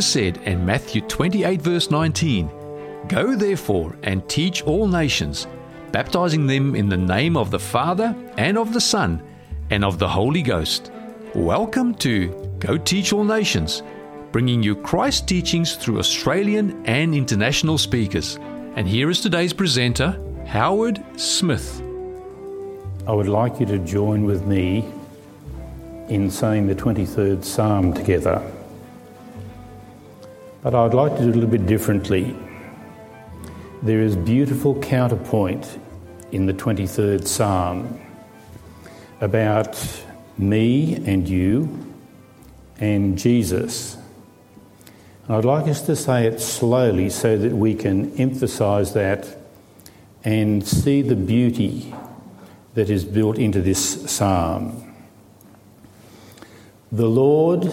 Jesus said in Matthew 28, verse 19, Go therefore and teach all nations, baptizing them in the name of the Father and of the Son and of the Holy Ghost. Welcome to Go Teach All Nations, bringing you Christ teachings through Australian and international speakers. And here is today's presenter, Howard Smith. I would like you to join with me in saying the 23rd Psalm together. But I'd like to do it a little bit differently. There is beautiful counterpoint in the 23rd Psalm about me and you and Jesus. And I'd like us to say it slowly so that we can emphasise that and see the beauty that is built into this psalm. The Lord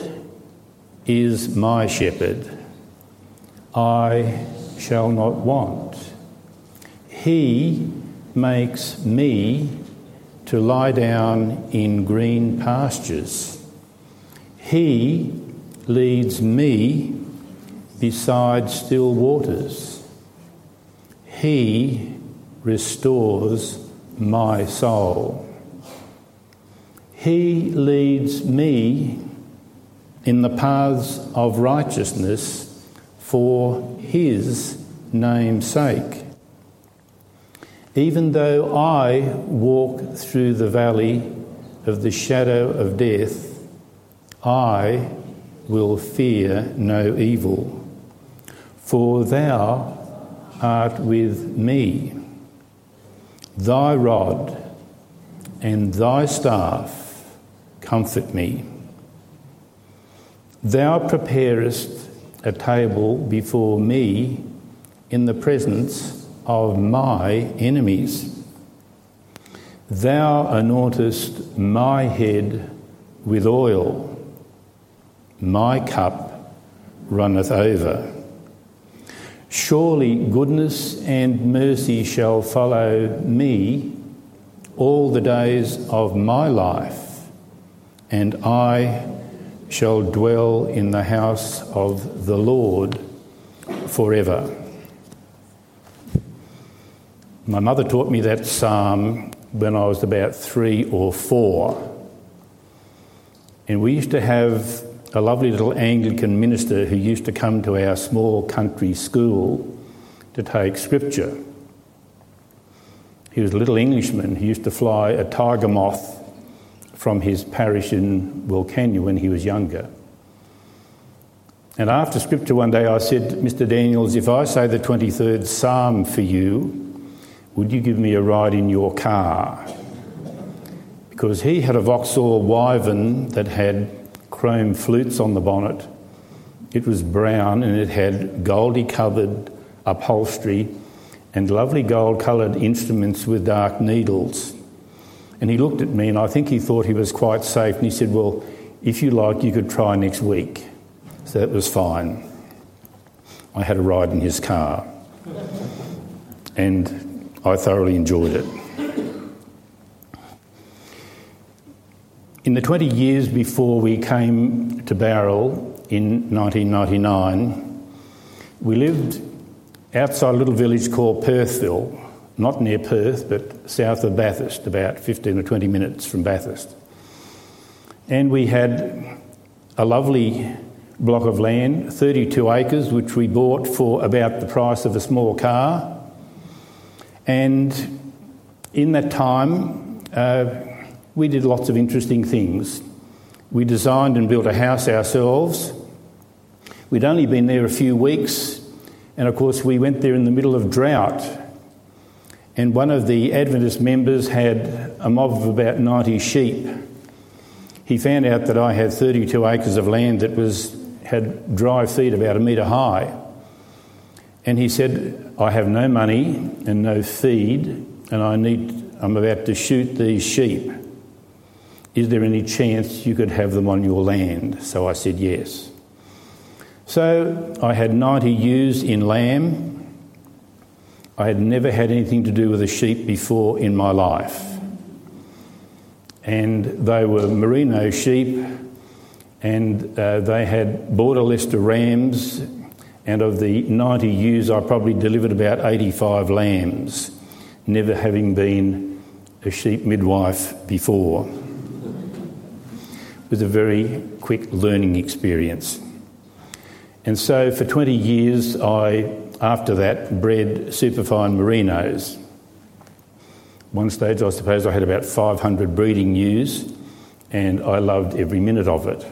is my shepherd, I shall not want. He makes me to lie down in green pastures. He leads me beside still waters. He restores my soul. He leads me in the paths of righteousness for his name's sake. Even though I walk through the valley of the shadow of death, I will fear no evil, for thou art with me. Thy rod and thy staff comfort me. Thou preparest a table before me in the presence of my enemies. Thou anointest my head with oil, my cup runneth over. Surely goodness and mercy shall follow me all the days of my life, and I shall dwell in the house of the Lord forever. My mother taught me that psalm when I was about three or four. And we used to have a lovely little Anglican minister who used to come to our small country school to take scripture. He was a little Englishman. He used to fly a tiger moth from his parish in Wilcannia when he was younger. And after scripture one day, I said, Mr. Daniels, if I say the 23rd Psalm for you, would you give me a ride in your car? Because he had a Vauxhall Wyvern that had chrome flutes on the bonnet. It was brown and it had goldy covered upholstery and lovely gold coloured instruments with dark needles. And he looked at me and I think he thought he was quite safe and he said, Well, if you like, you could try next week. So that was fine. I had a ride in his car. And I thoroughly enjoyed it. In the 20 years before we came to Bowral in 1999, we lived outside a little village called Perthville, not near Perth, but south of Bathurst, about 15 or 20 minutes from Bathurst. And we had a lovely block of land, 32 acres, which we bought for about the price of a small car. And in that time, uh, we did lots of interesting things. We designed and built a house ourselves. We'd only been there a few weeks, and of course, we went there in the middle of drought. And one of the Adventist members had a mob of about 90 sheep. He found out that I had 32 acres of land that was, had dry feed about a metre high. And he said, I have no money and no feed, and I need, I'm about to shoot these sheep. Is there any chance you could have them on your land? So I said, Yes. So I had 90 ewes in lamb. I had never had anything to do with a sheep before in my life. And they were merino sheep, and uh, they had border Leicester rams, and of the 90 ewes, I probably delivered about 85 lambs, never having been a sheep midwife before. It was a very quick learning experience. And so for 20 years, I, after that, bred superfine merinos. One stage, I suppose, I had about 500 breeding ewes, and I loved every minute of it.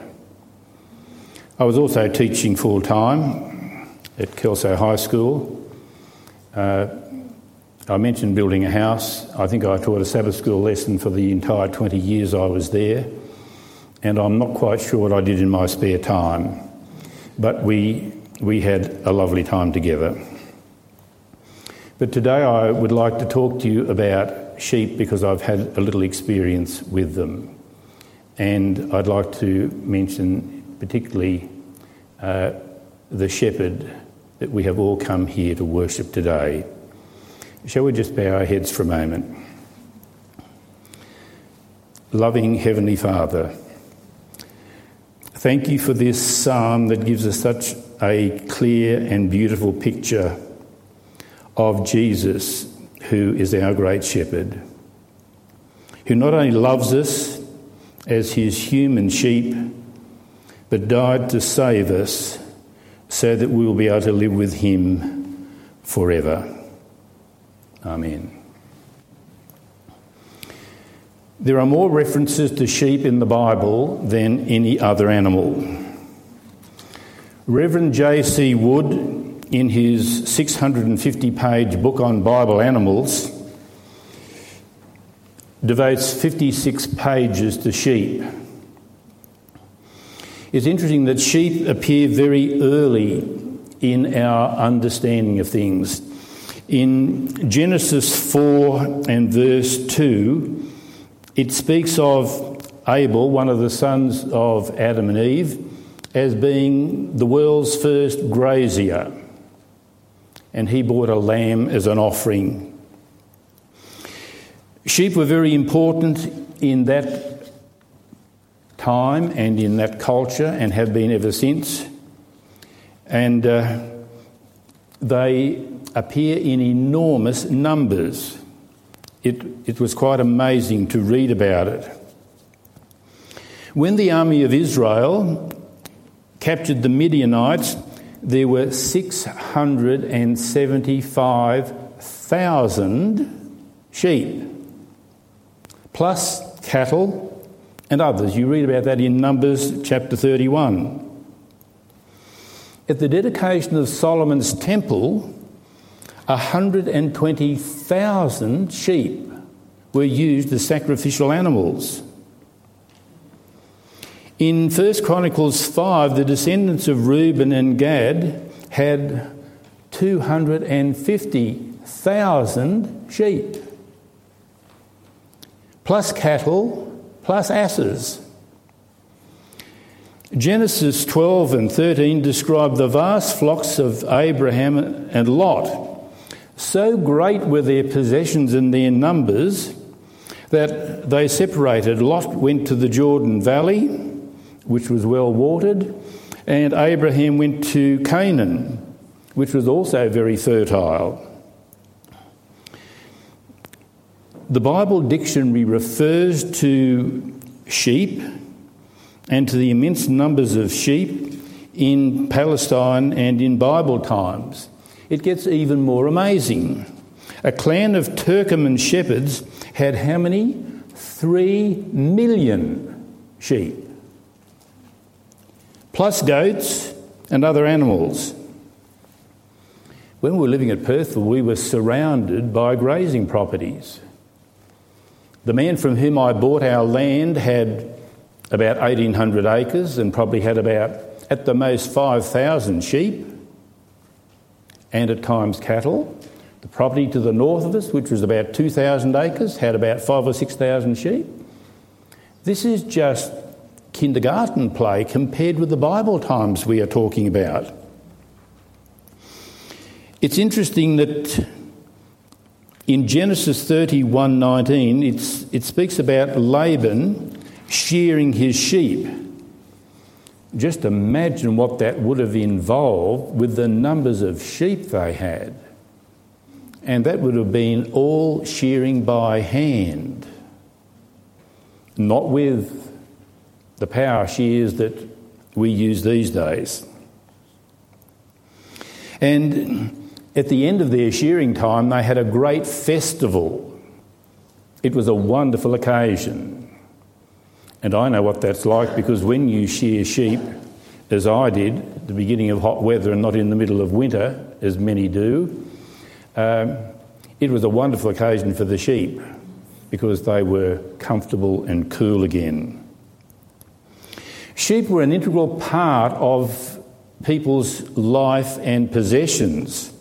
I was also teaching full time at Kelso High School. Uh, I mentioned building a house. I think I taught a Sabbath school lesson for the entire 20 years I was there, and I'm not quite sure what I did in my spare time, but we, we had a lovely time together. But today I would like to talk to you about sheep because I've had a little experience with them. And I'd like to mention particularly uh, the shepherd that we have all come here to worship today. Shall we just bow our heads for a moment? Loving Heavenly Father, thank you for this psalm that gives us such a clear and beautiful picture of Jesus, who is our great shepherd, who not only loves us as his human sheep, but died to save us so that we will be able to live with him forever. Amen. There are more references to sheep in the Bible than any other animal. Reverend J.G. Wood, in his 650 page book on Bible animals, devotes 56 pages to sheep. It's interesting that sheep appear very early in our understanding of things. In Genesis 4 and verse 2, it speaks of Abel, one of the sons of Adam and Eve, as being the world's first grazier. And he brought a lamb as an offering. Sheep were very important in that time and in that culture and have been ever since. And uh, they appear in enormous numbers. It, it was quite amazing to read about it. When the army of Israel captured the Midianites, there were 675,000 sheep, plus cattle and others. You read about that in Numbers chapter 31. At the dedication of Solomon's temple, 120,000 sheep were used as sacrificial animals. In 1 Chronicles 5, the descendants of Reuben and Gad had 250,000 sheep, plus cattle plus asses. Genesis 12 and 13 describe the vast flocks of Abraham and Lot. So great were their possessions and their numbers that they separated. Lot went to the Jordan Valley, which was well watered, and Abraham went to Canaan, which was also very fertile. The Bible dictionary refers to sheep and to the immense numbers of sheep in Palestine and in Bible times. It gets even more amazing. A clan of Turkoman shepherds had how many? Three million sheep, plus goats and other animals. When we were living at Perthville, we were surrounded by grazing properties. The man from whom I bought our land had about 1,800 acres and probably had about, at the most, 5,000 sheep and at times cattle. The property to the north of us, which was about 2,000 acres, had about five or 6,000 sheep. This is just kindergarten play compared with the Bible times we are talking about. It's interesting that in Genesis 31:19, it speaks about Laban shearing his sheep. just imagine what that would have involved with the numbers of sheep they had. And that would have been all shearing by hand, not with the power shears that we use these days. And at the end of their shearing time, they had a great festival. It was a wonderful occasion. And I know what that's like because when you shear sheep, as I did, at the beginning of hot weather and not in the middle of winter, as many do, um, it was a wonderful occasion for the sheep because they were comfortable and cool again. Sheep were an integral part of people's life and possessions.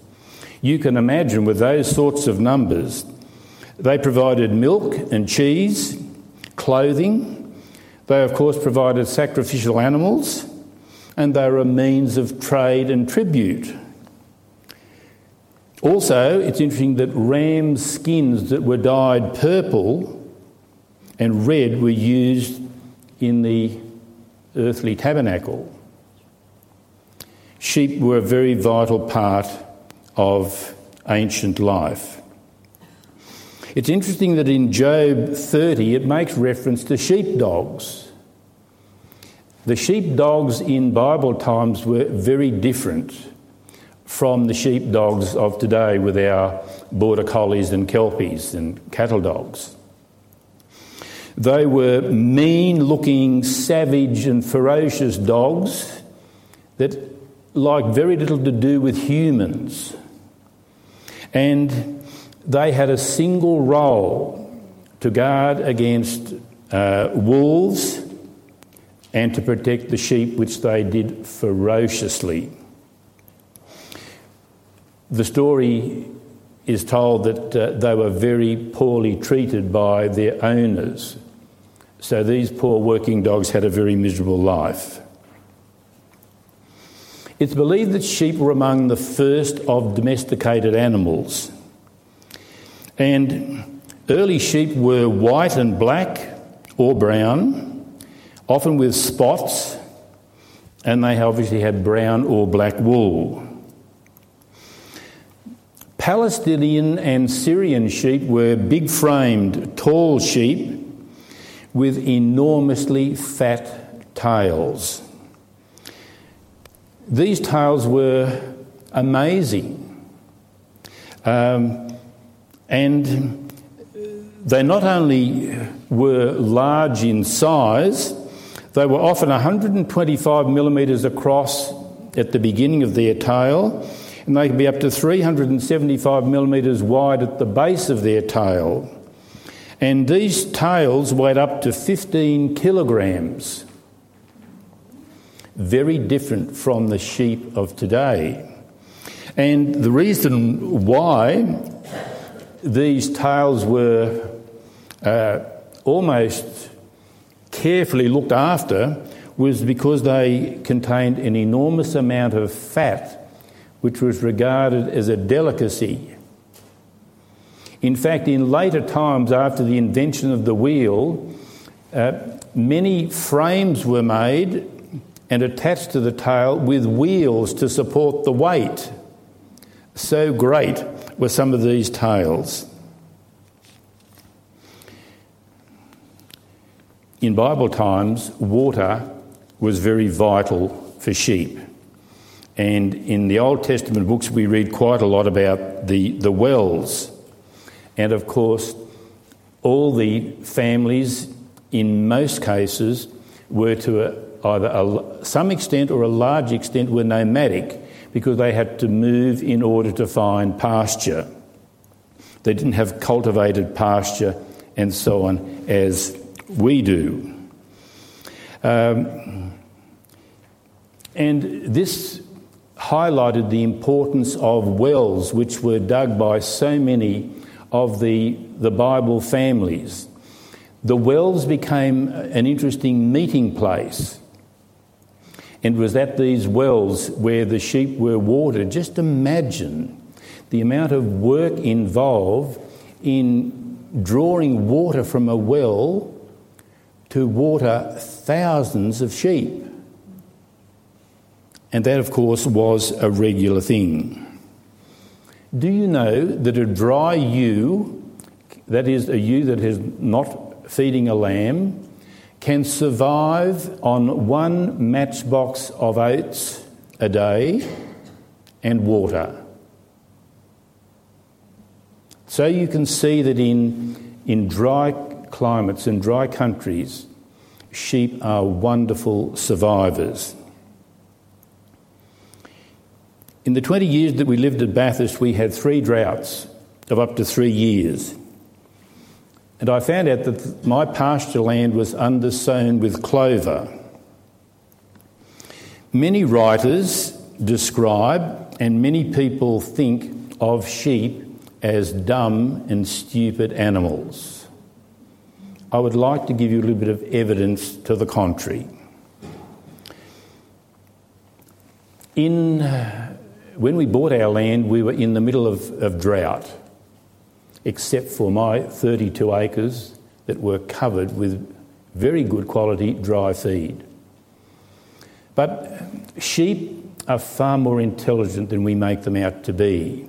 You can imagine with those sorts of numbers, they provided milk and cheese, clothing, they, of course, provided sacrificial animals and they were a means of trade and tribute. Also, it's interesting that ram skins that were dyed purple and red were used in the earthly tabernacle. Sheep were a very vital part of ancient life. It's interesting that in Job 30 it makes reference to sheepdogs. The sheepdogs in Bible times were very different from the sheepdogs of today with our border collies and kelpies and cattle dogs. They were mean looking, savage, and ferocious dogs that liked very little to do with humans. And they had a single role to guard against uh, wolves and to protect the sheep, which they did ferociously. The story is told that uh, they were very poorly treated by their owners. So these poor working dogs had a very miserable life. It's believed that sheep were among the first of domesticated animals. And early sheep were white and black or brown, often with spots, and they obviously had brown or black wool. Palestinian and Syrian sheep were big framed, tall sheep with enormously fat tails. These tails were amazing. Um, and they not only were large in size, they were often 125 millimetres across at the beginning of their tail, and they could be up to 375 millimetres wide at the base of their tail. And these tails weighed up to 15 kilograms. Very different from the sheep of today. And the reason why these tails were uh, almost carefully looked after was because they contained an enormous amount of fat, which was regarded as a delicacy. In fact, in later times, after the invention of the wheel, uh, many frames were made and attached to the tail with wheels to support the weight. So great were some of these tails. In Bible times, water was very vital for sheep. And in the Old Testament books, we read quite a lot about the, the wells. And of course, all the families, in most cases, were to a, either a, some extent or a large extent were nomadic because they had to move in order to find pasture. They didn't have cultivated pasture and so on as we do. Um, and this highlighted the importance of wells which were dug by so many of the, the Bible families. The wells became an interesting meeting place and was at these wells where the sheep were watered. Just imagine the amount of work involved in drawing water from a well to water thousands of sheep. and that, of course, was a regular thing. Do you know that a dry ewe, that is, a ewe that is not feeding a lamb, can survive on one matchbox of oats a day and water? So you can see that in, in dry climates and dry countries, sheep are wonderful survivors. In the 20 years that we lived at Bathurst, we had three droughts of up to three years. And I found out that my pasture land was undersown with clover. Many writers describe, and many people think of sheep as dumb and stupid animals. I would like to give you a little bit of evidence to the contrary. In when we bought our land, we were in the middle of, of drought, except for my 32 acres that were covered with very good quality dry feed. But sheep are far more intelligent than we make them out to be.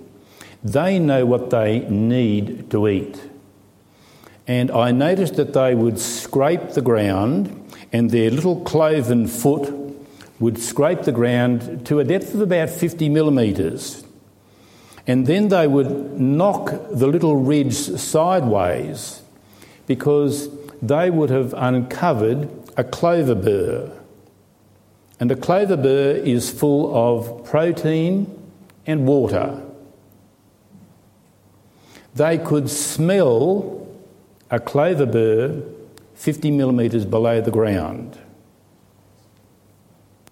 They know what they need to eat. And I noticed that they would scrape the ground and their little cloven foot would scrape the ground to a depth of about 50 millimetres. And then they would knock the little ridge sideways because they would have uncovered a clover burr. And a clover burr is full of protein and water. They could smell a clover burr 50 millimetres below the ground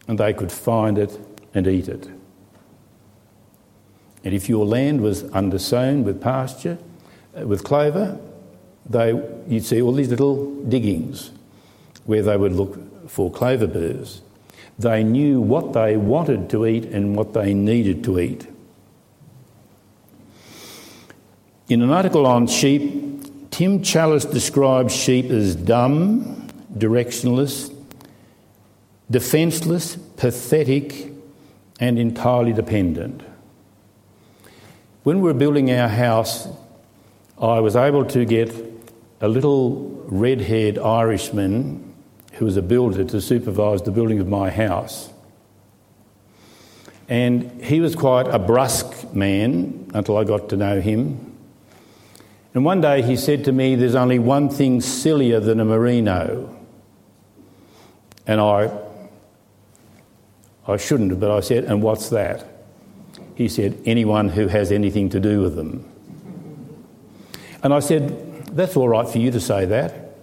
and they could find it and eat it. And if your land was undersown with pasture, uh, with clover, they, you'd see all these little diggings where they would look for clover burrs. They knew what they wanted to eat and what they needed to eat. In an article on sheep, Tim Challies describes sheep as dumb, directionless, defenceless, pathetic, and entirely dependent. When we were building our house, I was able to get a little red haired Irishman who was a builder to supervise the building of my house. And he was quite a brusque man until I got to know him. And one day he said to me, There's only one thing sillier than a merino. And I I shouldn't have, but I said, And what's that? He said, Anyone who has anything to do with them. And I said, That's all right for you to say that.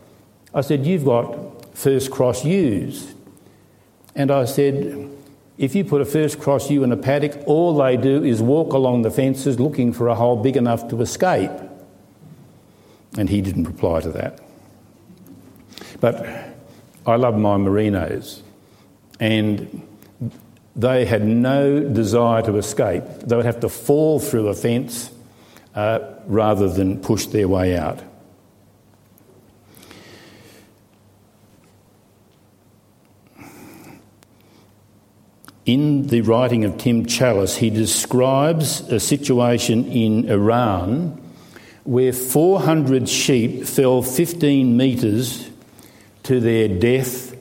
I said, You've got first cross ewes. And I said, If you put a first cross ewe in a paddock, all they do is walk along the fences looking for a hole big enough to escape. And he didn't reply to that. But I love my merinos. And they had no desire to escape. They would have to fall through a fence uh, rather than push their way out. In the writing of Tim Challies, he describes a situation in Iran where 400 sheep fell 15 metres to their death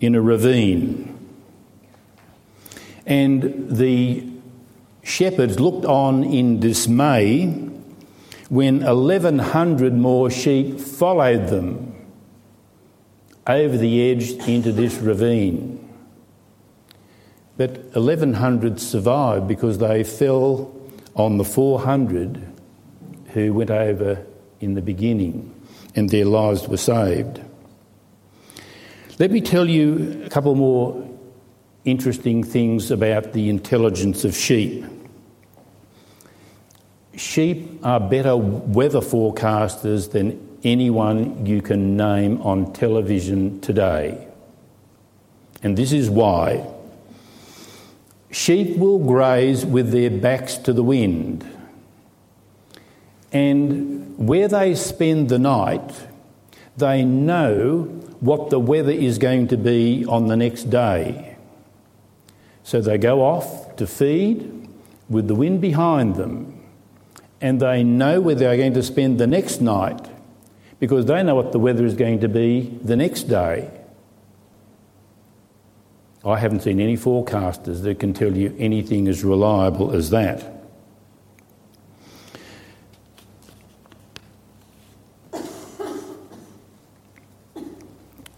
in a ravine. And the shepherds looked on in dismay when 1,100 more sheep followed them over the edge into this ravine. But 1,100 survived because they fell on the 400 who went over in the beginning and their lives were saved. Let me tell you a couple more interesting things about the intelligence of sheep. Sheep are better weather forecasters than anyone you can name on television today. And this is why. Sheep will graze with their backs to the wind. And where they spend the night, they know what the weather is going to be on the next day. So they go off to feed with the wind behind them, and they know where they're going to spend the next night because they know what the weather is going to be the next day. I haven't seen any forecasters that can tell you anything as reliable as that.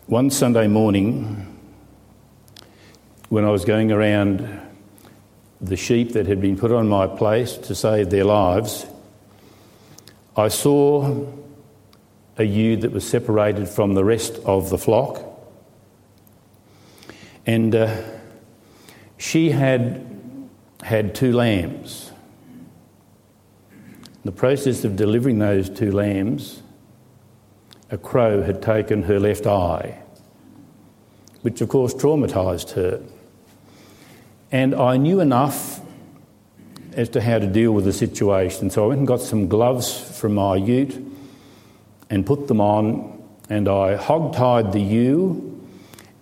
One Sunday morning, when I was going around the sheep that had been put on my place to save their lives, I saw a ewe that was separated from the rest of the flock. And uh, she had had two lambs. In the process of delivering those two lambs, a crow had taken her left eye, which of course traumatised her. And I knew enough as to how to deal with the situation, so I went and got some gloves from my ute and put them on, and I hog-tied the ewe,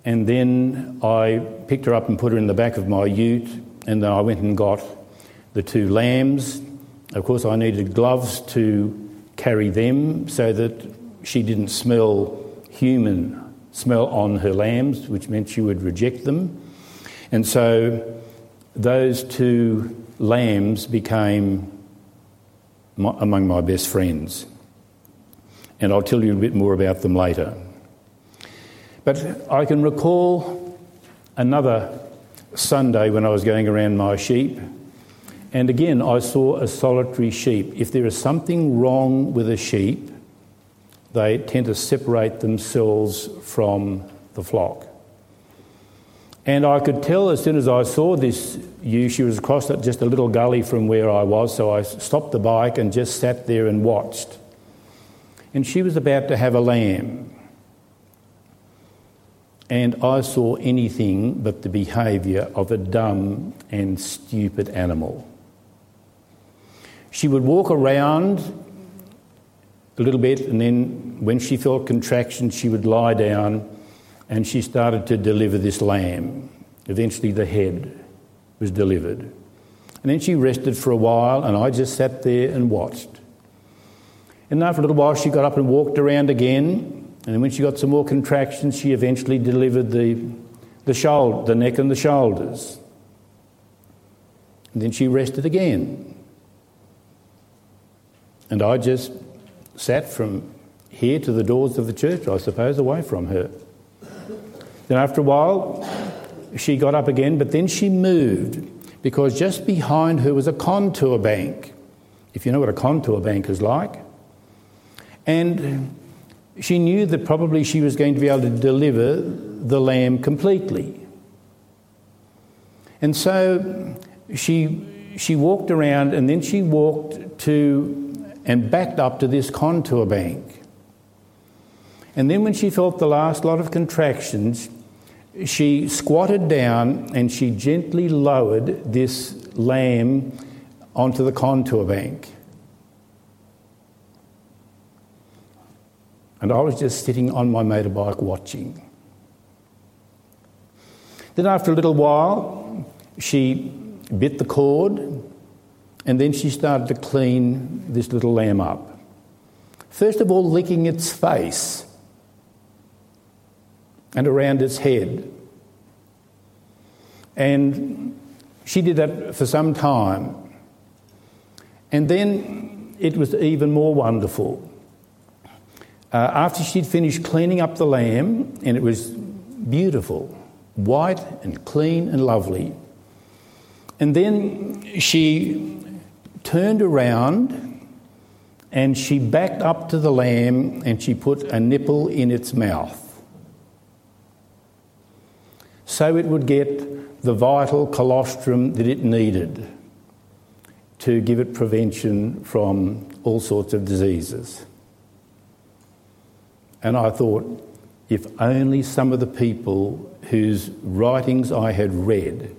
and then I picked her up and put her in the back of my ute, and then I went and got the two lambs. Of course, I needed gloves to carry them so that she didn't smell human smell on her lambs, which meant she would reject them. And so those two lambs became my, among my best friends. And I'll tell you a bit more about them later. But I can recall another Sunday when I was going around my sheep, and again I saw a solitary sheep. If there is something wrong with a sheep, they tend to separate themselves from the flock. And I could tell as soon as I saw this ewe, she was across just a little gully from where I was, so I stopped the bike and just sat there and watched. And she was about to have a lamb. And I saw anything but the behaviour of a dumb and stupid animal. She would walk around a little bit, and then when she felt contraction, she would lie down and she started to deliver this lamb. Eventually, the head was delivered. And then she rested for a while, and I just sat there and watched. And after a little while, she got up and walked around again. And when she got some more contractions, she eventually delivered the, the, shoulder, the neck and the shoulders. And then she rested again. And I just sat from here to the doors of the church, I suppose, away from her. Then after a while, she got up again, but then she moved because just behind her was a contour bank, if you know what a contour bank is like. And she knew that probably she was going to be able to deliver the lamb completely. And so she, she walked around and then she walked to and backed up to this contour bank. And then, when she felt the last lot of contractions, she squatted down and she gently lowered this lamb onto the contour bank. And I was just sitting on my motorbike watching. Then, after a little while, she bit the cord and then she started to clean this little lamb up. First of all, licking its face and around its head. And she did that for some time. And then it was even more wonderful. Uh, after she'd finished cleaning up the lamb, and it was beautiful, white and clean and lovely. And then she turned around and she backed up to the lamb and she put a nipple in its mouth so it would get the vital colostrum that it needed to give it prevention from all sorts of diseases. And I thought, if only some of the people whose writings I had read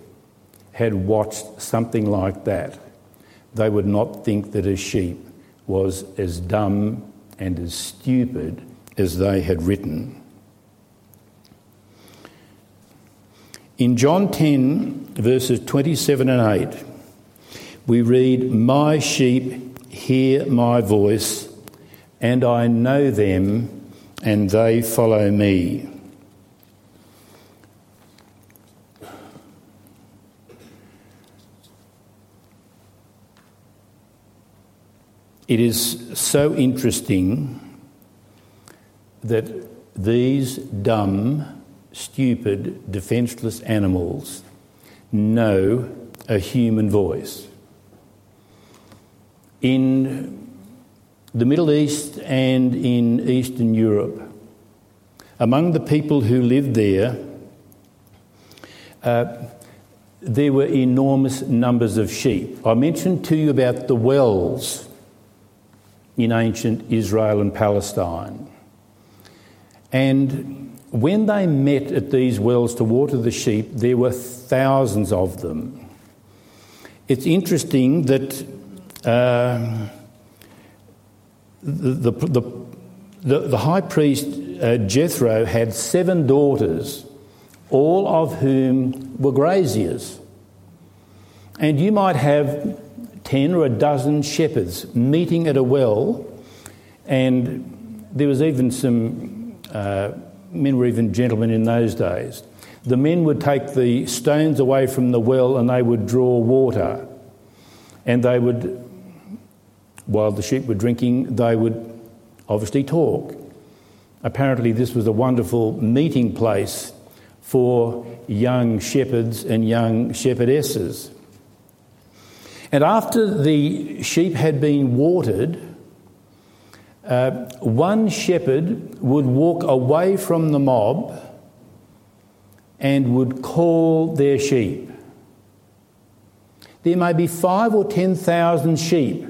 had watched something like that, they would not think that a sheep was as dumb and as stupid as they had written. In John 10, verses 27 and 8, we read, My sheep hear my voice, and I know them, and they follow me. It is so interesting that these dumb, stupid, defenceless animals know a human voice. In the Middle East and in Eastern Europe, among the people who lived there, uh, there were enormous numbers of sheep. I mentioned to you about the wells in ancient Israel and Palestine. And when they met at these wells to water the sheep, there were thousands of them. It's interesting that uh, the, the, the, the, high priest uh, Jethro had seven daughters, all of whom were graziers. And you might have 10 or a dozen shepherds meeting at a well, and there was even some uh, men were even gentlemen in those days. The men would take the stones away from the well and they would draw water. And they would, while the sheep were drinking, they would obviously talk. Apparently, this was a wonderful meeting place for young shepherds and young shepherdesses. And after the sheep had been watered, uh, one shepherd would walk away from the mob and would call their sheep. There may be five or ten thousand sheep,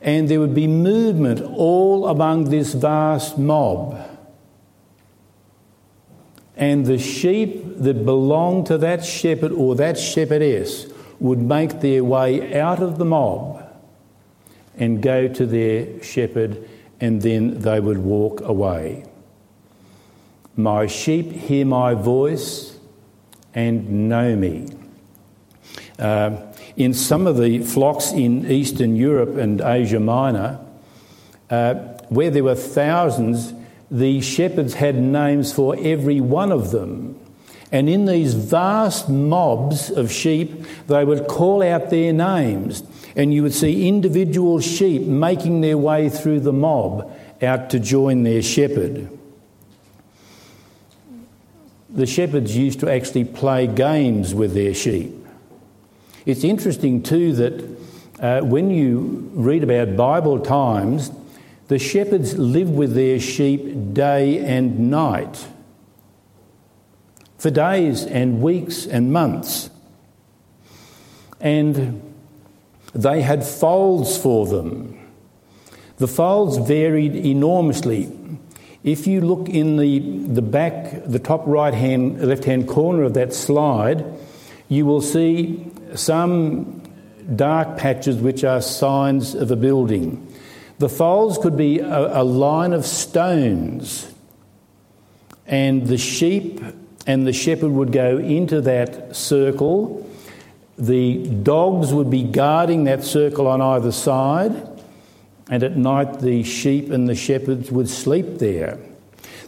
and there would be movement all among this vast mob. And the sheep that belonged to that shepherd or that shepherdess would make their way out of the mob and go to their shepherd, and then they would walk away. My sheep hear my voice and know me. Uh, in some of the flocks in Eastern Europe and Asia Minor, uh, where there were thousands, the shepherds had names for every one of them. And in these vast mobs of sheep, they would call out their names, and you would see individual sheep making their way through the mob out to join their shepherd. The shepherds used to actually play games with their sheep. It's interesting, too, that uh, when you read about Bible times, the shepherds lived with their sheep day and night for days and weeks and months. And they had folds for them. The folds varied enormously. If you look in the, the back, the top right hand, left hand corner of that slide, you will see some dark patches which are signs of a building. The folds could be a, a line of stones, and the sheep and the shepherd would go into that circle. The dogs would be guarding that circle on either side, and at night the sheep and the shepherds would sleep there.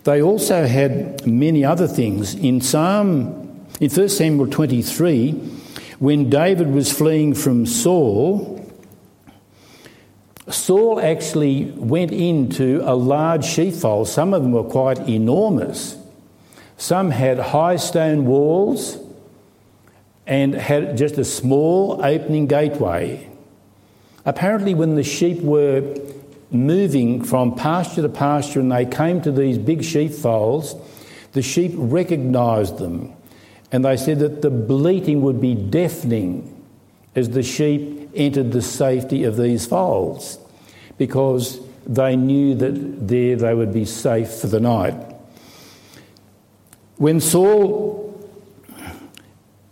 They also had many other things. In Psalm, in 1 Samuel 23, when David was fleeing from Saul, Saul actually went into a large sheepfold. Some of them were quite enormous. Some had high stone walls and had just a small opening gateway. Apparently, when the sheep were moving from pasture to pasture and they came to these big sheepfolds, the sheep recognised them and they said that the bleating would be deafening as the sheep entered the safety of these folds because they knew that there they would be safe for the night. When Saul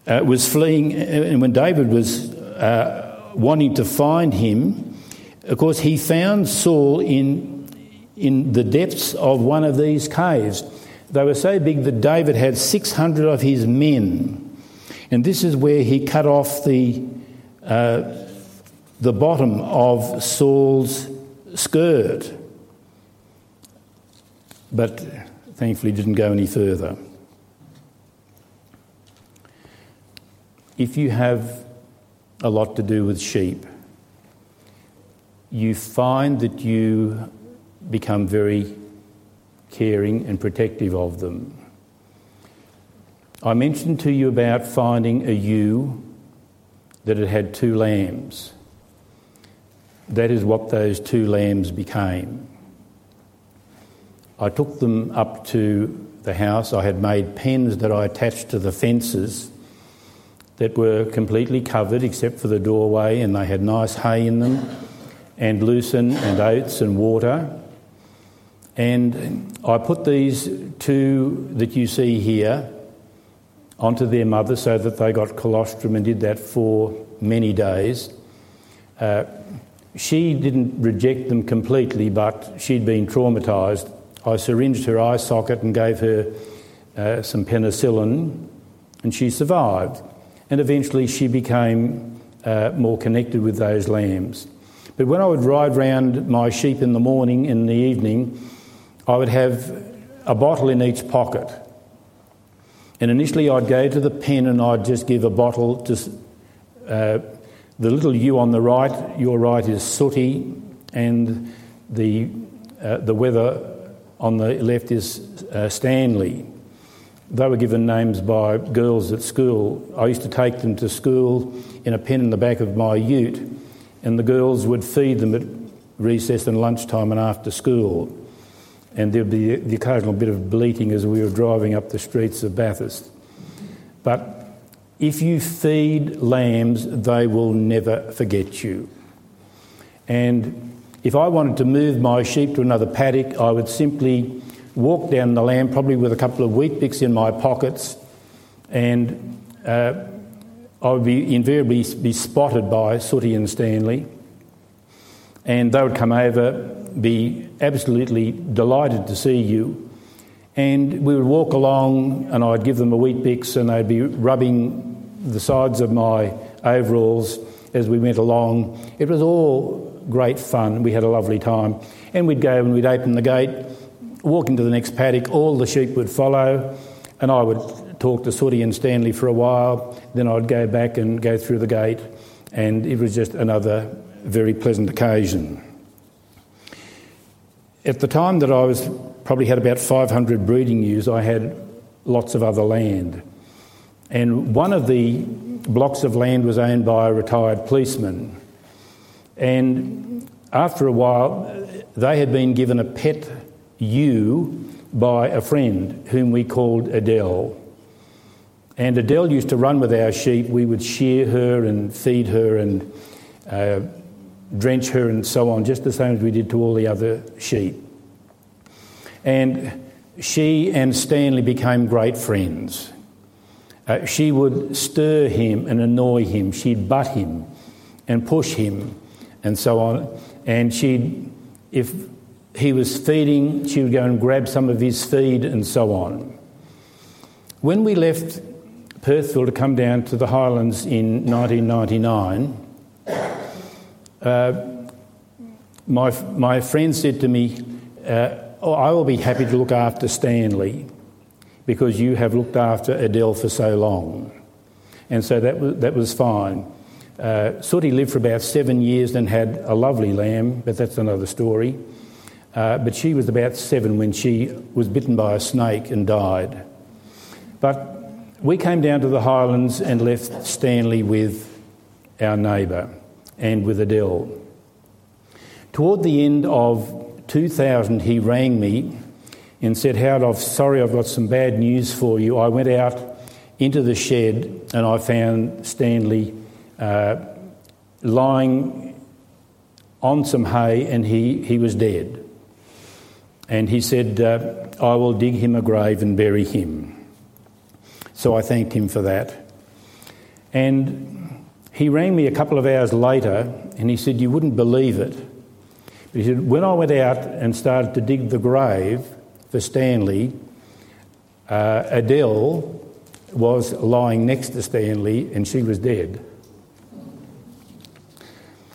uh, was fleeing, uh, and when David was uh, wanting to find him, of course, he found Saul in, in the depths of one of these caves. They were so big that David had 600 of his men And this is where he cut off the, uh, the bottom of Saul's skirt. But thankfully didn't go any further. If you have a lot to do with sheep, you find that you become very caring and protective of them. I mentioned to you about finding a ewe that had had two lambs. That is what those two lambs became. I took them up to the house. I had made pens that I attached to the fences that were completely covered except for the doorway, and they had nice hay in them, and lucerne and oats and water. And I put these two that you see here onto their mother so that they got colostrum and did that for many days. Uh, she didn't reject them completely, but she'd been traumatised. I syringed her eye socket and gave her uh, some penicillin, and she survived and eventually she became uh, more connected with those lambs. But when I would ride round my sheep in the morning in the evening, I would have a bottle in each pocket. And initially, I'd go to the pen and I'd just give a bottle to uh, the little ewe on the right. Your right is sooty, and the uh, the wether on the left is uh, Stanley. They were given names by girls at school. I used to take them to school in a pen in the back of my ute, and the girls would feed them at recess and lunchtime and after school. And there'd be the occasional bit of bleating as we were driving up the streets of Bathurst. But if you feed lambs, they will never forget you. And if I wanted to move my sheep to another paddock, I would simply walk down the land, probably with a couple of Weet-Bix in my pockets, and uh, I would be invariably be spotted by Sooty and Stanley, and they would come over, be absolutely delighted to see you, and we would walk along, and I'd give them a Weet-Bix, and they'd be rubbing the sides of my overalls as we went along. It was all great fun. We had a lovely time, and we'd go and we'd open the gate walking to the next paddock, all the sheep would follow, and I would talk to Sooty and Stanley for a while. Then I'd go back and go through the gate, and it was just another very pleasant occasion. At the time that I was probably had about 500 breeding ewes, I had lots of other land. And one of the blocks of land was owned by a retired policeman. And after a while, they had been given a pet ewe by a friend whom we called Adele. And Adele used to run with our sheep. We would shear her and feed her and uh, drench her and so on, just the same as we did to all the other sheep. And she and Stanley became great friends. Uh, she would stir him and annoy him. She'd butt him and push him and so on. And she'd, if he was feeding, she would go and grab some of his feed and so on. When we left Perthville to come down to the Highlands in 1999, uh, my, my friend said to me, uh, oh, I will be happy to look after Stanley because you have looked after Adele for so long. And so that was, that was fine. Uh, Sooty lived for about seven years and had a lovely lamb, but that's another story. Uh, but she was about seven when she was bitten by a snake and died. But we came down to the Highlands and left Stanley with our neighbour and with Adele. Toward the end of 2000, he rang me and said, Howard, I'm sorry, I've got some bad news for you. I went out into the shed and I found Stanley uh, lying on some hay and he, he was dead. And he said, uh, I will dig him a grave and bury him. So I thanked him for that. And he rang me a couple of hours later and he said, You wouldn't believe it. But he said, When I went out and started to dig the grave for Stanley, uh, Adele was lying next to Stanley and she was dead.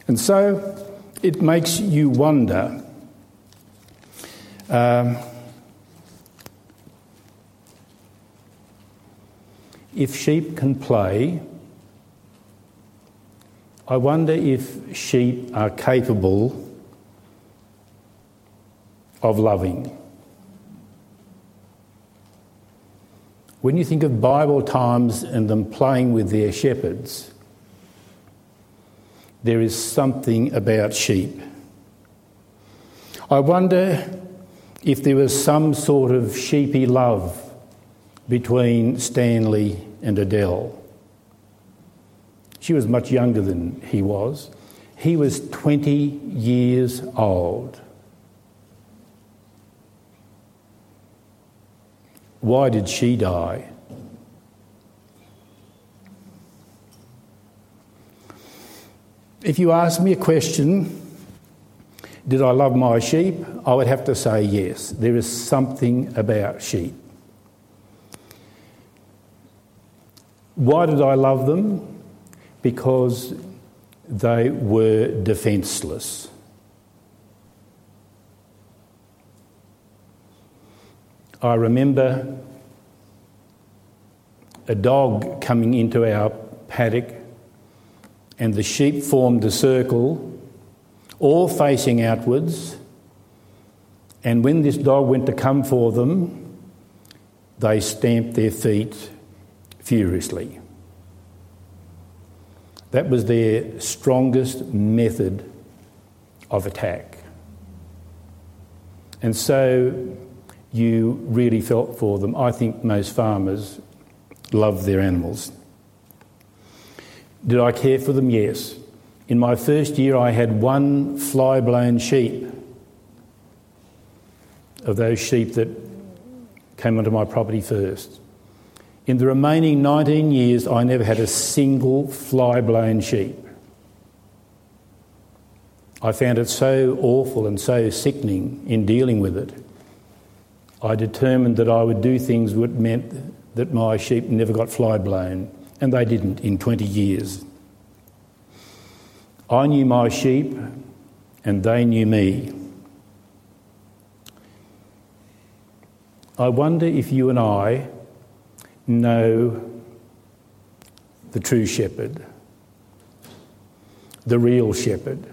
And so it makes you wonder um, if sheep can play, I wonder if sheep are capable of loving. When you think of Bible times and them playing with their shepherds, there is something about sheep. I wonder if there was some sort of sheepy love between Stanley and Adele. She was much younger than he was. He was 20 years old. Why did she die? If you ask me a question, did I love my sheep? I would have to say yes. There is something about sheep. Why did I love them? Because they were defenceless. I remember a dog coming into our paddock, and the sheep formed a circle, all facing outwards. And when this dog went to come for them, they stamped their feet furiously. That was their strongest method of attack. And so you really felt for them. I think most farmers love their animals. Did I care for them? Yes. In my first year, I had one fly blown sheep of those sheep that came onto my property first. In the remaining 19 years, I never had a single fly blown sheep. I found it so awful and so sickening in dealing with it I determined that I would do things that meant that my sheep never got fly blown, and they didn't in 20 years. I knew my sheep, and they knew me. I wonder if you and I know the true shepherd, the real shepherd.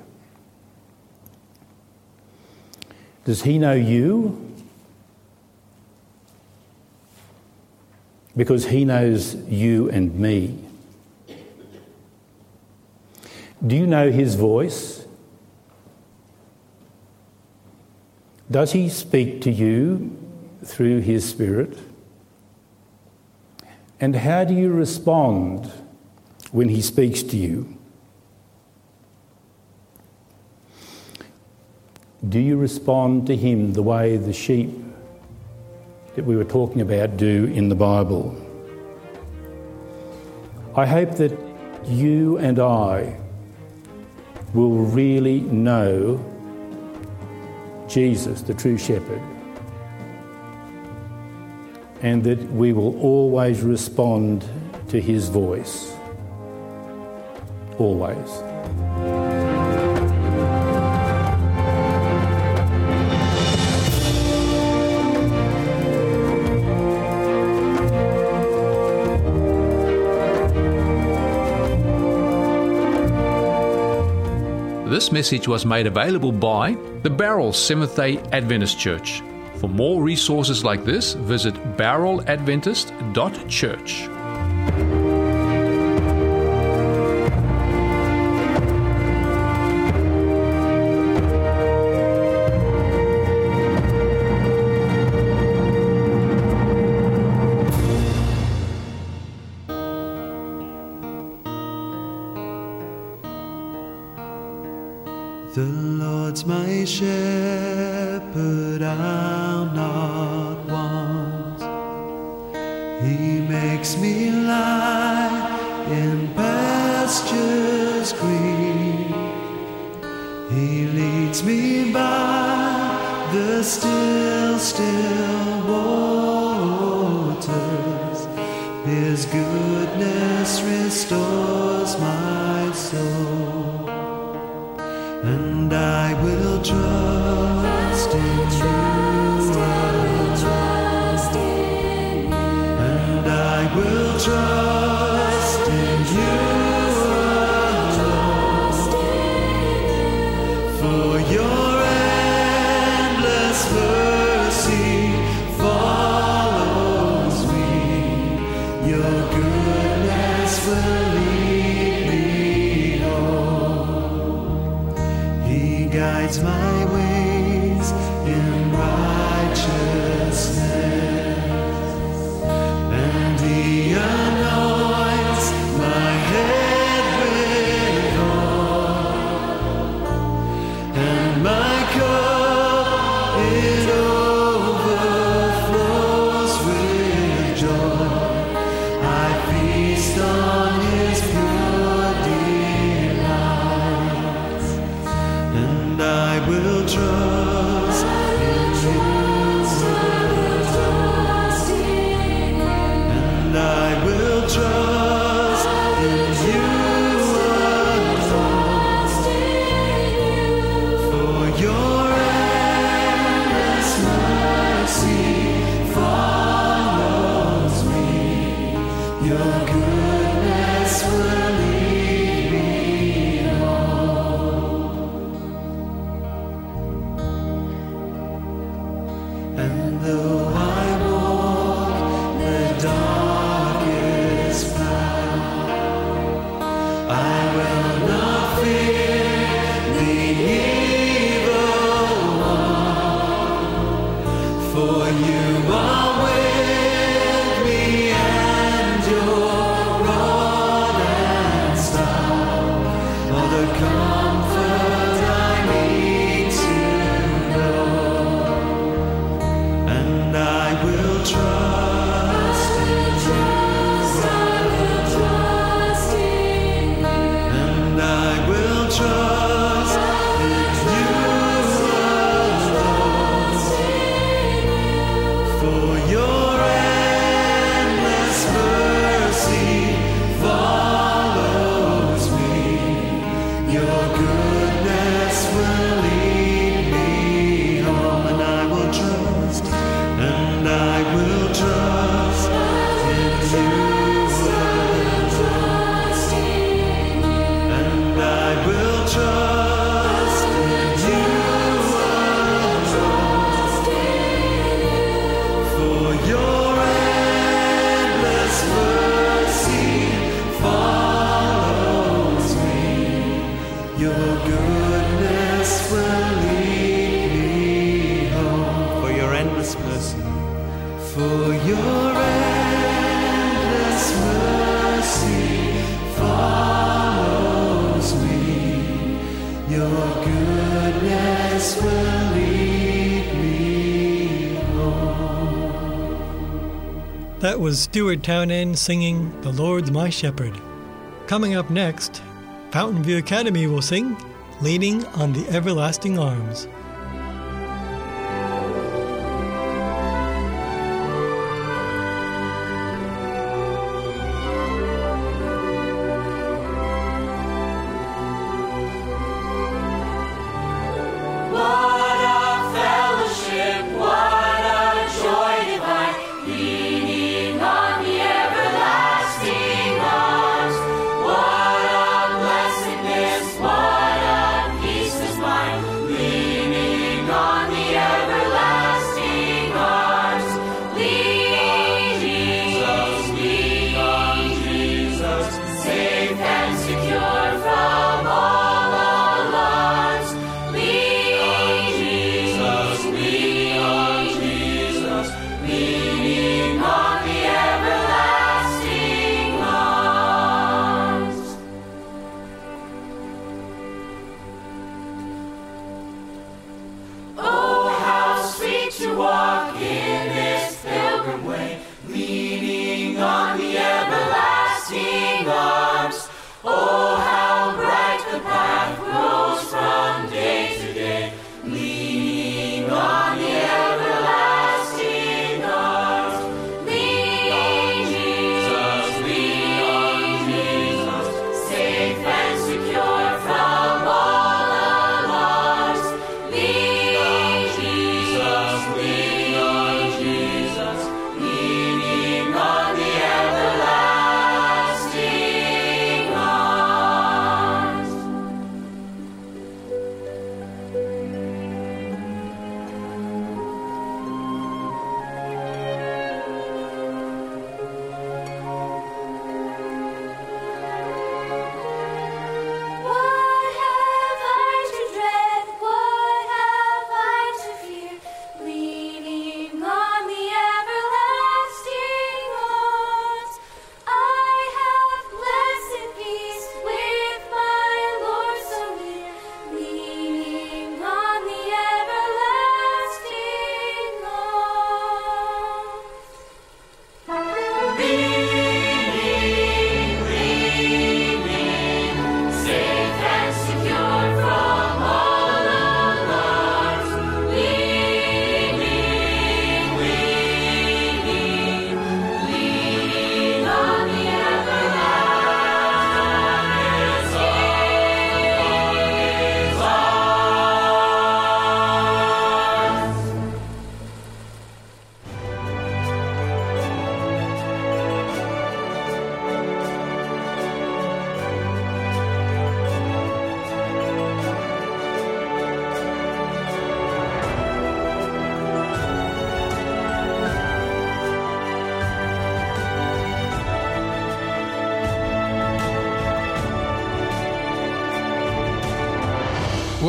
Does he know you? because He knows you and me. Do you know His voice? Does He speak to you through His Spirit? And how do you respond when He speaks to you? Do you respond to Him the way the sheep that we were talking about do in the Bible. I hope that you and I will really know Jesus, the true shepherd, and that we will always respond to his voice. Always. This message was made available by the Bowral Seventh day Adventist Church. For more resources like this, visit bowraladventist.church. Stuart Townend singing The Lord's My Shepherd. Coming up next, Fountainview Academy will sing Leaning on the Everlasting Arms.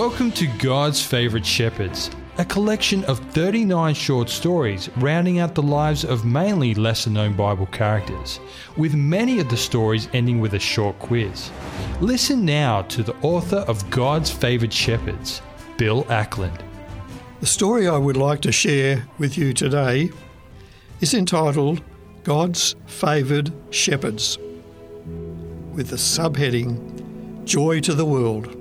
Welcome to God's Favourite Shepherds, a collection of 39 short stories rounding out the lives of mainly lesser known Bible characters, with many of the stories ending with a short quiz. Listen now to the author of God's Favourite Shepherds, Bill Ackland. The story I would like to share with you today is entitled God's Favoured Shepherds, with the subheading Joy to the World.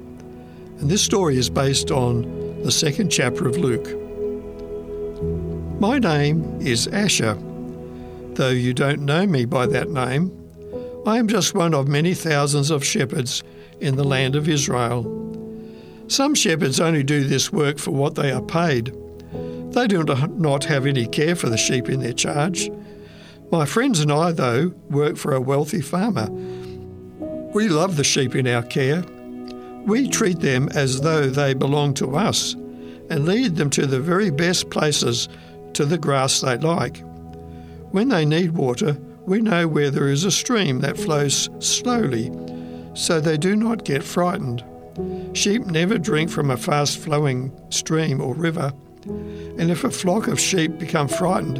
And this story is based on the second chapter of Luke. My name is Asher. Though you don't know me by that name, I am just one of many thousands of shepherds in the land of Israel. Some shepherds only do this work for what they are paid. They do not have any care for the sheep in their charge. My friends and I, though, work for a wealthy farmer. We love the sheep in our care. We treat them as though they belong to us and lead them to the very best places to the grass they like. When they need water, we know where there is a stream that flows slowly, so they do not get frightened. Sheep never drink from a fast flowing stream or river, and if a flock of sheep become frightened,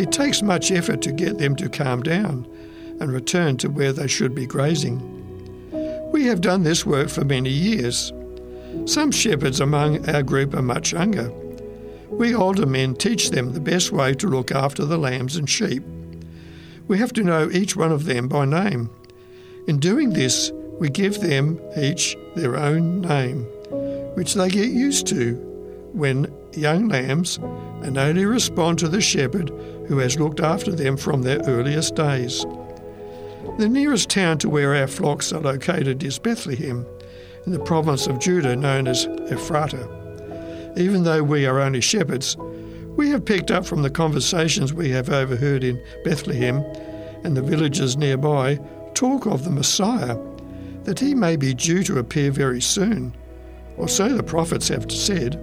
it takes much effort to get them to calm down and return to where they should be grazing. We have done this work for many years. Some shepherds among our group are much younger. We older men teach them the best way to look after the lambs and sheep. We have to know each one of them by name. In doing this, we give them each their own name, which they get used to when young lambs and only respond to the shepherd who has looked after them from their earliest days. The nearest town to where our flocks are located is Bethlehem, in the province of Judah known as Ephrata. Even though we are only shepherds, we have picked up from the conversations we have overheard in Bethlehem and the villages nearby talk of the Messiah, that he may be due to appear very soon, or so the prophets have said.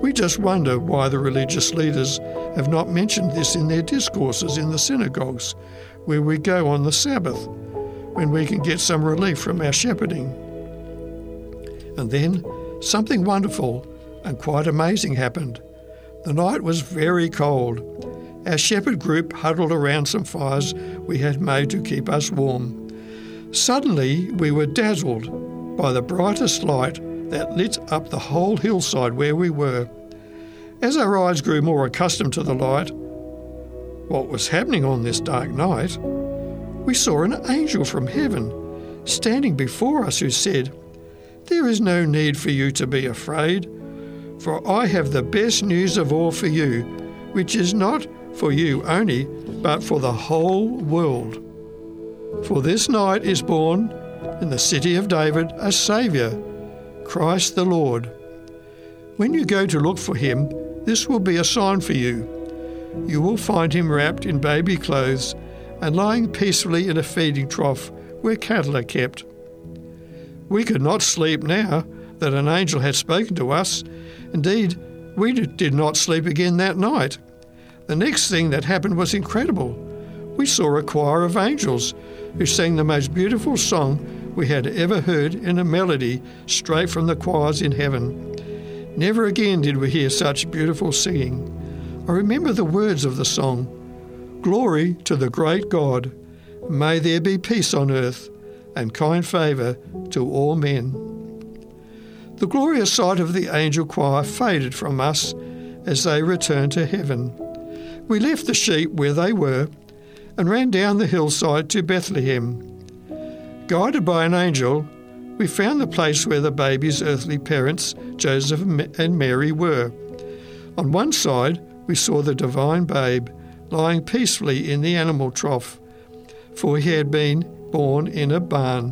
We just wonder why the religious leaders have not mentioned this in their discourses in the synagogues, where we go on the Sabbath, when we can get some relief from our shepherding. And then something wonderful and quite amazing happened. The night was very cold. Our shepherd group huddled around some fires we had made to keep us warm. Suddenly, we were dazzled by the brightest light that lit up the whole hillside where we were. As our eyes grew more accustomed to the light, what was happening on this dark night, we saw an angel from heaven standing before us who said, There is no need for you to be afraid, for I have the best news of all for you, which is not for you only, but for the whole world. For this night is born in the city of David a Saviour, Christ the Lord. When you go to look for him, this will be a sign for you. You will find him wrapped in baby clothes and lying peacefully in a feeding trough where cattle are kept. We could not sleep now that an angel had spoken to us. Indeed, we did not sleep again that night. The next thing that happened was incredible. We saw a choir of angels who sang the most beautiful song we had ever heard in a melody straight from the choirs in heaven. Never again did we hear such beautiful singing. I remember the words of the song Glory to the great God. May there be peace on earth and kind favour to all men. The glorious sight of the angel choir faded from us as they returned to heaven. We left the sheep where they were and ran down the hillside to Bethlehem. Guided by an angel, we found the place where the baby's earthly parents, Joseph and Mary, were. On one side, we saw the divine babe lying peacefully in the animal trough, for he had been born in a barn.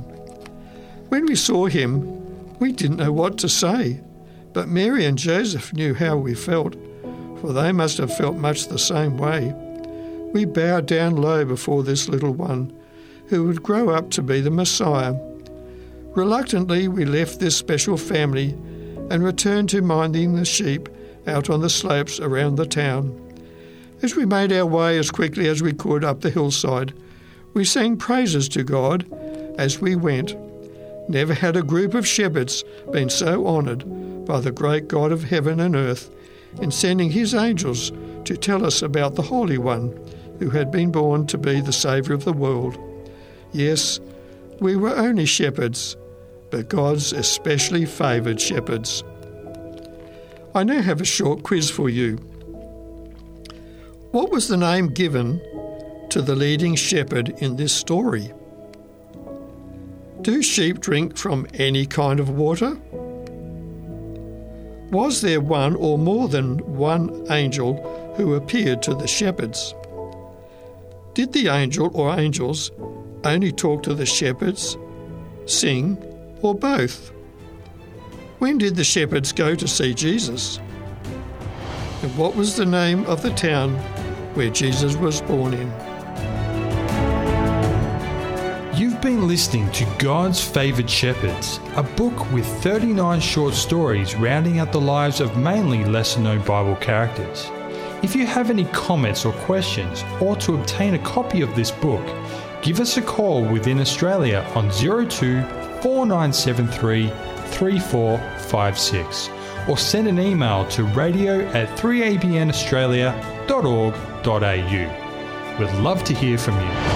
When we saw him, we didn't know what to say, but Mary and Joseph knew how we felt, for they must have felt much the same way. We bowed down low before this little one, who would grow up to be the Messiah. Reluctantly, we left this special family and returned to minding the sheep out on the slopes around the town. As we made our way as quickly as we could up the hillside, we sang praises to God as we went. Never had a group of shepherds been so honoured by the great God of heaven and earth in sending his angels to tell us about the Holy One who had been born to be the Saviour of the world. Yes, we were only shepherds, but God's especially favoured shepherds. I now have a short quiz for you. What was the name given to the leading shepherd in this story? Do sheep drink from any kind of water? Was there one or more than one angel who appeared to the shepherds? Did the angel or angels only talk to the shepherds, sing, or both? When did the shepherds go to see Jesus? And what was the name of the town where Jesus was born in? You've been listening to God's Favoured Shepherds, a book with 39 short stories rounding out the lives of mainly lesser known Bible characters. If you have any comments or questions, or to obtain a copy of this book, give us a call within Australia on 02 4973 3456 or send an email to radio at 3abnaustralia.org.au. We'd love to hear from you.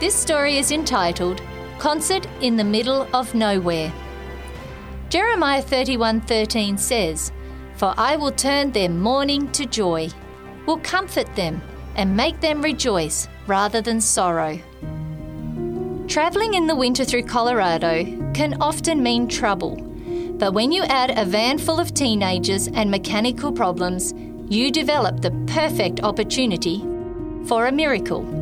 This story is entitled Concert in the Middle of Nowhere. Jeremiah 31:13 says, "For I will turn their mourning to joy, will comfort them and make them rejoice rather than sorrow." Traveling in the winter through Colorado can often mean trouble. But when you add a van full of teenagers and mechanical problems, you develop the perfect opportunity for a miracle.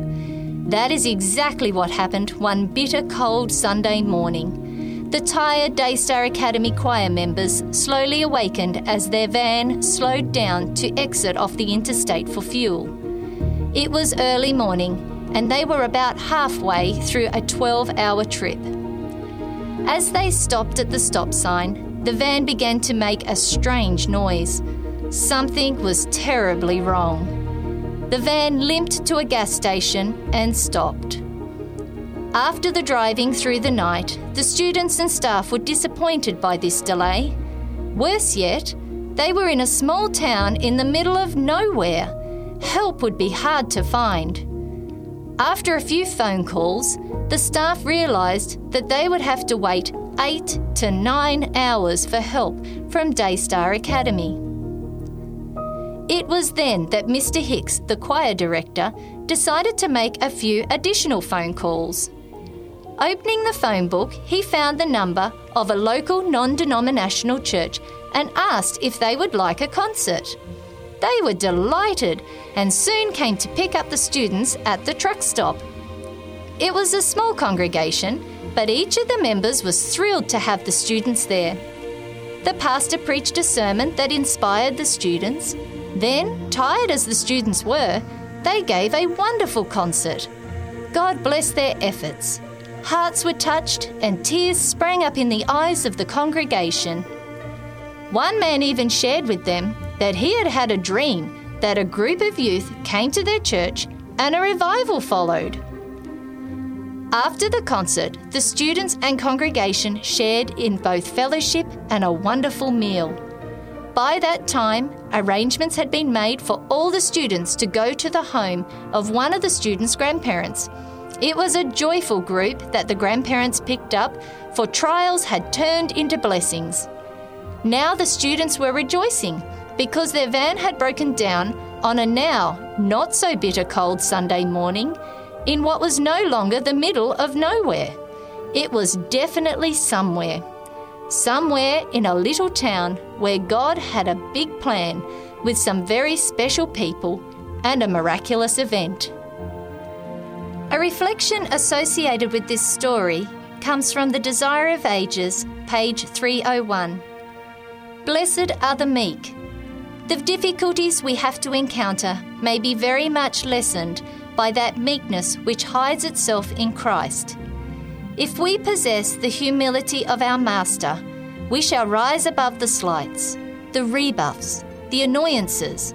That is exactly what happened one bitter cold Sunday morning. The tired Daystar Academy choir members slowly awakened as their van slowed down to exit off the interstate for fuel. It was early morning, and they were about halfway through a 12 hour trip. As they stopped at the stop sign, the van began to make a strange noise. Something was terribly wrong. The van limped to a gas station and stopped. After the driving through the night, the students and staff were disappointed by this delay. Worse yet, they were in a small town in the middle of nowhere. Help would be hard to find. After a few phone calls, the staff realised that they would have to wait eight to nine hours for help from Daystar Academy. It was then that Mr. Hicks, the choir director, decided to make a few additional phone calls. Opening the phone book, he found the number of a local non denominational church and asked if they would like a concert. They were delighted and soon came to pick up the students at the truck stop. It was a small congregation, but each of the members was thrilled to have the students there. The pastor preached a sermon that inspired the students. Then, tired as the students were, they gave a wonderful concert. God bless their efforts. Hearts were touched and tears sprang up in the eyes of the congregation. One man even shared with them that he had had a dream that a group of youth came to their church and a revival followed. After the concert, the students and congregation shared in both fellowship and a wonderful meal. By that time, arrangements had been made for all the students to go to the home of one of the students' grandparents. It was a joyful group that the grandparents picked up, for trials had turned into blessings. Now the students were rejoicing because their van had broken down on a now not so bitter cold Sunday morning in what was no longer the middle of nowhere. It was definitely somewhere. Somewhere in a little town where God had a big plan with some very special people and a miraculous event. A reflection associated with this story comes from The Desire of Ages, page 301. Blessed are the meek. The difficulties we have to encounter may be very much lessened by that meekness which hides itself in Christ. If we possess the humility of our Master, we shall rise above the slights, the rebuffs, the annoyances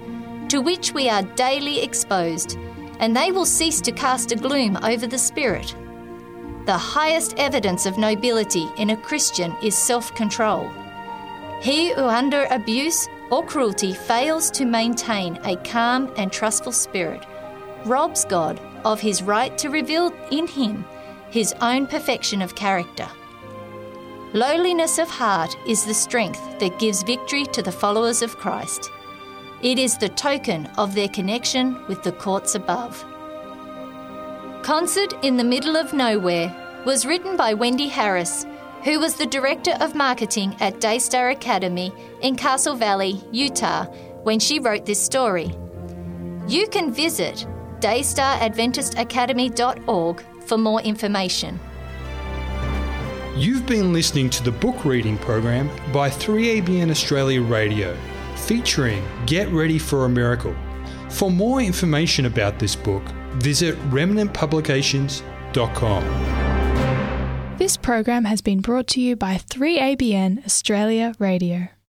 to which we are daily exposed, and they will cease to cast a gloom over the spirit. The highest evidence of nobility in a Christian is self control. He who, under abuse or cruelty, fails to maintain a calm and trustful spirit robs God of his right to reveal in him his own perfection of character. Lowliness of heart is the strength that gives victory to the followers of Christ. It is the token of their connection with the courts above. Concert in the Middle of Nowhere was written by Wendy Harris, who was the Director of Marketing at Daystar Academy in Castle Valley, Utah, when she wrote this story. You can visit daystaradventistacademy.org for more information. You've been listening to the book reading program by 3ABN Australia Radio, featuring Get Ready for a Miracle. For more information about this book, visit remnantpublications.com. This program has been brought to you by 3ABN Australia Radio.